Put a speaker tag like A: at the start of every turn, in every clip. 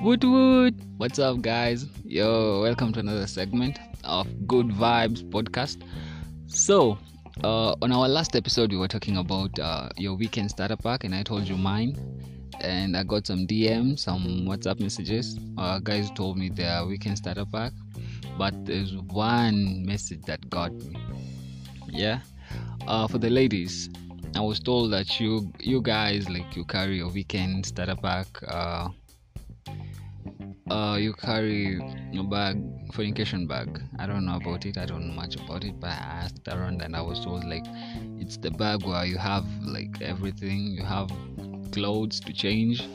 A: Woot woot! What's up, guys? Yo, welcome to another segment of Good Vibes podcast. So, uh, on our last episode, we were talking about uh, your weekend starter pack, and I told you mine. And I got some DMs, some WhatsApp messages. Uh, guys told me their weekend starter pack, but there's one message that got me. Yeah, uh, for the ladies, I was told that you you guys like you carry your weekend starter pack. Uh, uh, you carry your bag, fornication bag. I don't know about it. I don't know much about it, but I asked around and I was told like it's the bag where you have like everything. You have clothes to change.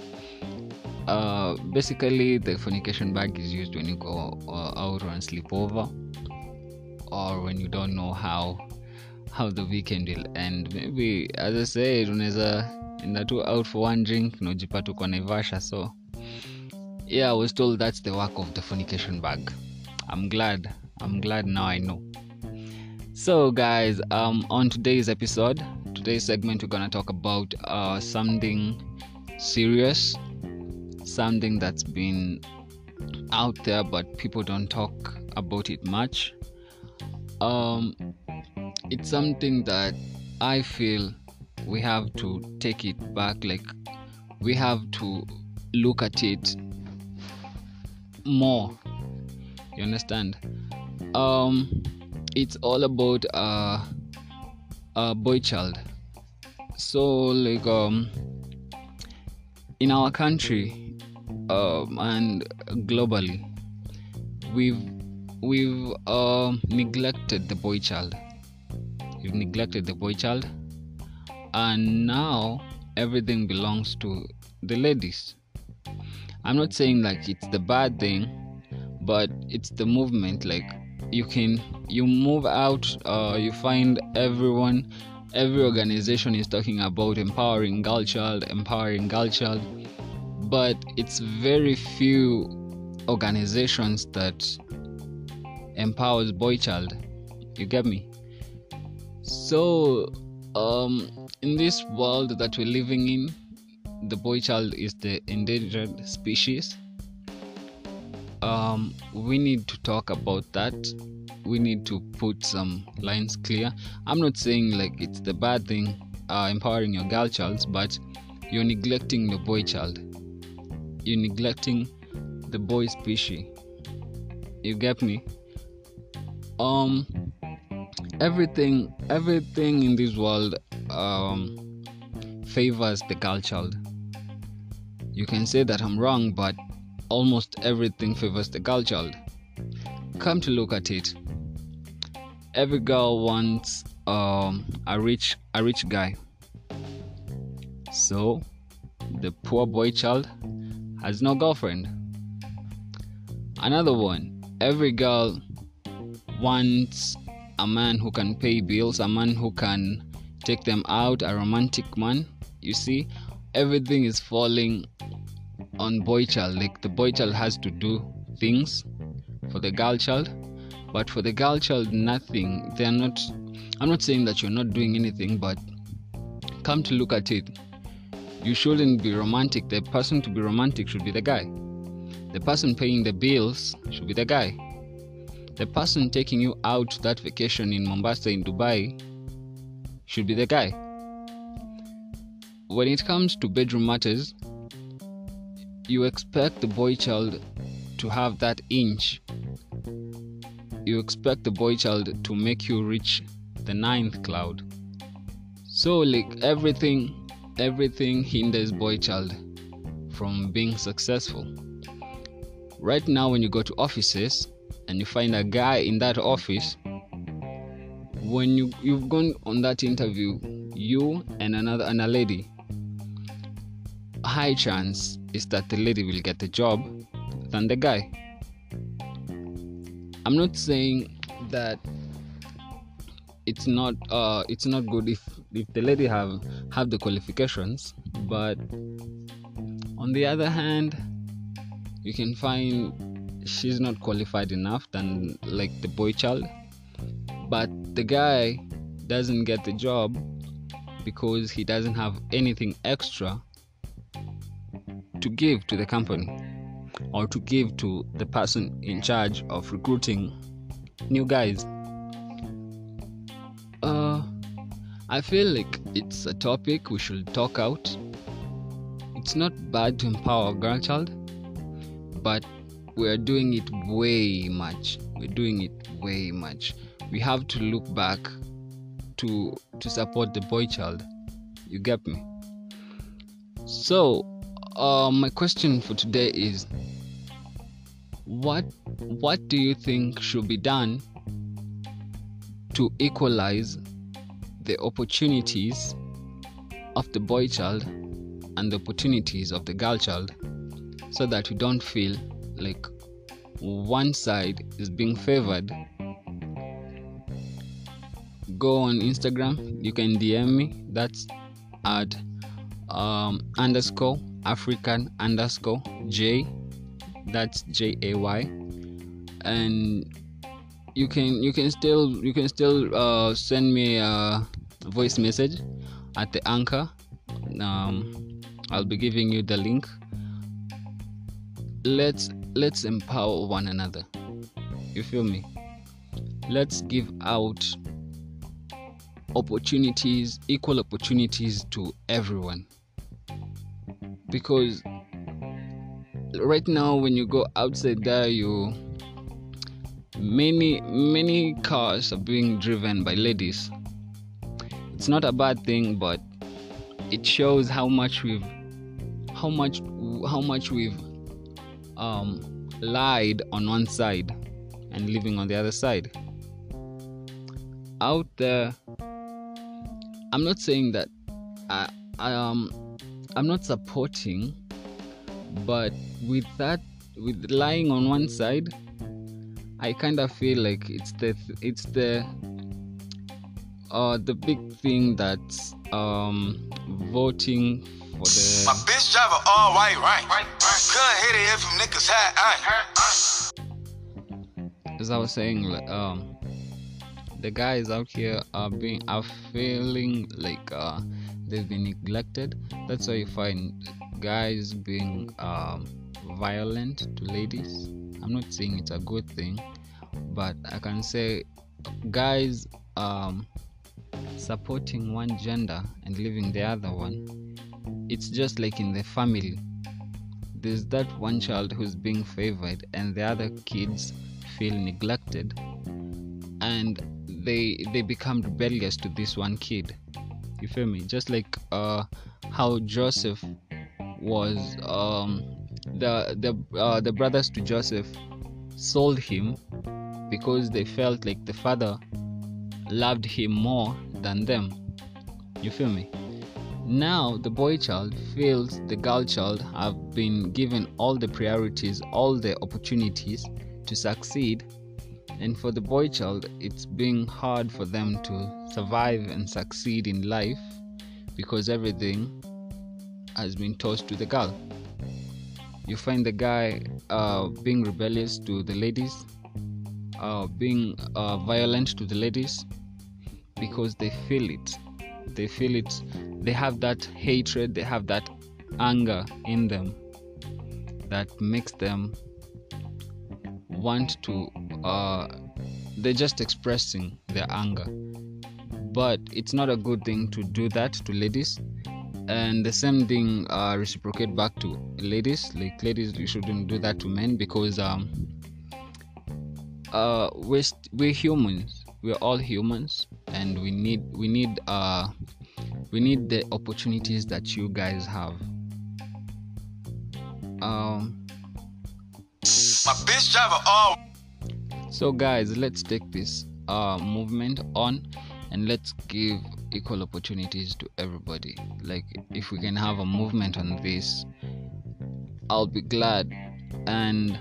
A: Uh, basically, the fornication bag is used when you go uh, out on sleepover or when you don't know how how the weekend will end. Maybe as I said, unaweza enda tu out for one drink na ujipata uko Naivasha so yeah, I was told that's the work of the fornication bag. I'm glad. I'm glad now I know. So, guys, um, on today's episode, today's segment, we're gonna talk about uh, something serious, something that's been out there, but people don't talk about it much. Um, it's something that I feel we have to take it back. Like we have to look at it more. You understand? Um it's all about a boy child. So like um in our country um and globally we've we've uh, neglected the boy child we've neglected the boy child and now everything belongs to the ladies I'm not saying like it's the bad thing, but it's the movement. Like you can you move out, uh, you find everyone, every organization is talking about empowering girl child, empowering girl child, but it's very few organizations that empowers boy child. You get me? So um, in this world that we're living in the boy child is the endangered species. Um, we need to talk about that. We need to put some lines clear. I'm not saying like it's the bad thing uh, empowering your girl child but you're neglecting the boy child. You're neglecting the boy species. You get me? Um everything everything in this world um favors the girl child you can say that I'm wrong, but almost everything favors the girl child. Come to look at it, every girl wants um, a rich a rich guy. So the poor boy child has no girlfriend. Another one, every girl wants a man who can pay bills, a man who can take them out, a romantic man. You see, everything is falling on boy child. Like the boy child has to do things for the girl child but for the girl child nothing. They're not i'm not saying that you're not doing anything but come to look at it. You shouldn't be romantic. The person to be romantic should be the guy. The person paying the bills should be the guy the person taking you out that vacation in mombasa in dubai should be the guy when it comes to bedroom matters you expect the boy child to have that inch. You expect the boy child to make you reach the ninth cloud. So, like everything, everything hinders boy child from being successful. Right now, when you go to offices and you find a guy in that office, when you you've gone on that interview, you and another and a lady, high chance is that the lady will get the job than the guy. I'm not saying that it's not uh it's not good if if the lady have have the qualifications, but on the other hand, you can find she's not qualified enough than like the boy child, but the guy doesn't get the job because he doesn't have anything extra to give to the company or to give to the person in charge of recruiting new guys. Uh, I feel like it's a topic we should talk out. It's not bad to empower a girl child, but we're doing it way much. We're doing it way much. We have to look back to to support the boy child. You get me? So, uh, my question for today is what what do you think should be done to equalize the opportunities of the boy child and the opportunities of the girl child so that we don't feel like one side is being favored go on instagram you can dm me that's at um, underscore african underscore j that's j a y. And you can you can still you can still uh, send me a voice message at the anchor. Um, i'll be giving you the link. Let's let's empower one another. You feel me? Let's give out opportunities equal opportunities to everyone. Because right now when you go outside there you many many cars are being driven by ladies. It's not a bad thing but it shows how much we've how much how much we've um, lied on one side and living on the other side out there i'm not saying that i, I um i'm not supporting but with that with lying on one side i kind of feel like it's the it's the uh the big thing that's um voting for the
B: My bitch drive a all white right. Hit it if niggas had iron.
A: as I was saying, um, the guys out here are being are feeling like uh, they've been neglected. That's why you find guys being um, violent to ladies. I'm not saying it's a good thing, but I can say guys um, supporting one gender and leaving the other one. It's just like in the family. There's that one child who's being favored, and the other kids feel neglected and they they become rebellious to this one kid. You feel me? Just like uh how joseph was um the the uh, the brothers to joseph sold him because they felt like the father loved him more than them. You feel me now the boy child feels the girl child have been given all the priorities all the opportunities to succeed. And for the boy child it's being hard for them to survive and succeed in life because everything has been tossed to the girl. You find the guy uh, being rebellious to the ladies uh, being uh, violent to the ladies because they feel it they feel it they have that hatred they have that anger in them that makes them want to uh, they're just expressing their anger. But it's not a good thing to do that to ladies. And the same thing uh, reciprocate back to ladies. Like ladies you shouldn't do that to men because um uh we're, st- we're humans. We're all humans and we need we need uh we need the opportunities that you guys have um
B: My bitch drive a all
A: So, guys, let's take this uh, movement on and let's give equal opportunities to everybody. Like, if we can have a movement on this, I'll be glad. And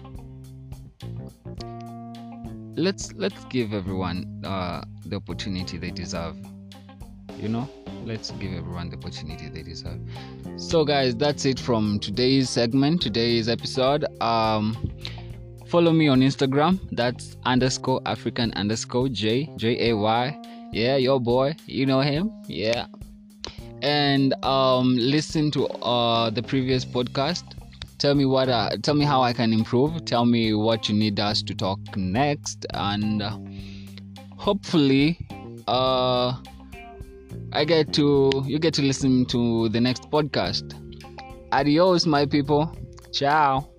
A: let's let's give everyone uh, the opportunity they deserve. You know, let's give everyone the opportunity they deserve. So, guys, that's it from today's segment, today's episode. Um, follow me on instagram that's underscore african underscore j j a y yeah your boy you know him yeah and um, listen to uh, the previous podcast. Tell me what. Uh, tell me how I can improve. Tell me what you need us to talk next, and uh, hopefully, uh, I get to you get to listen to the next podcast. Adios, my people. Ciao.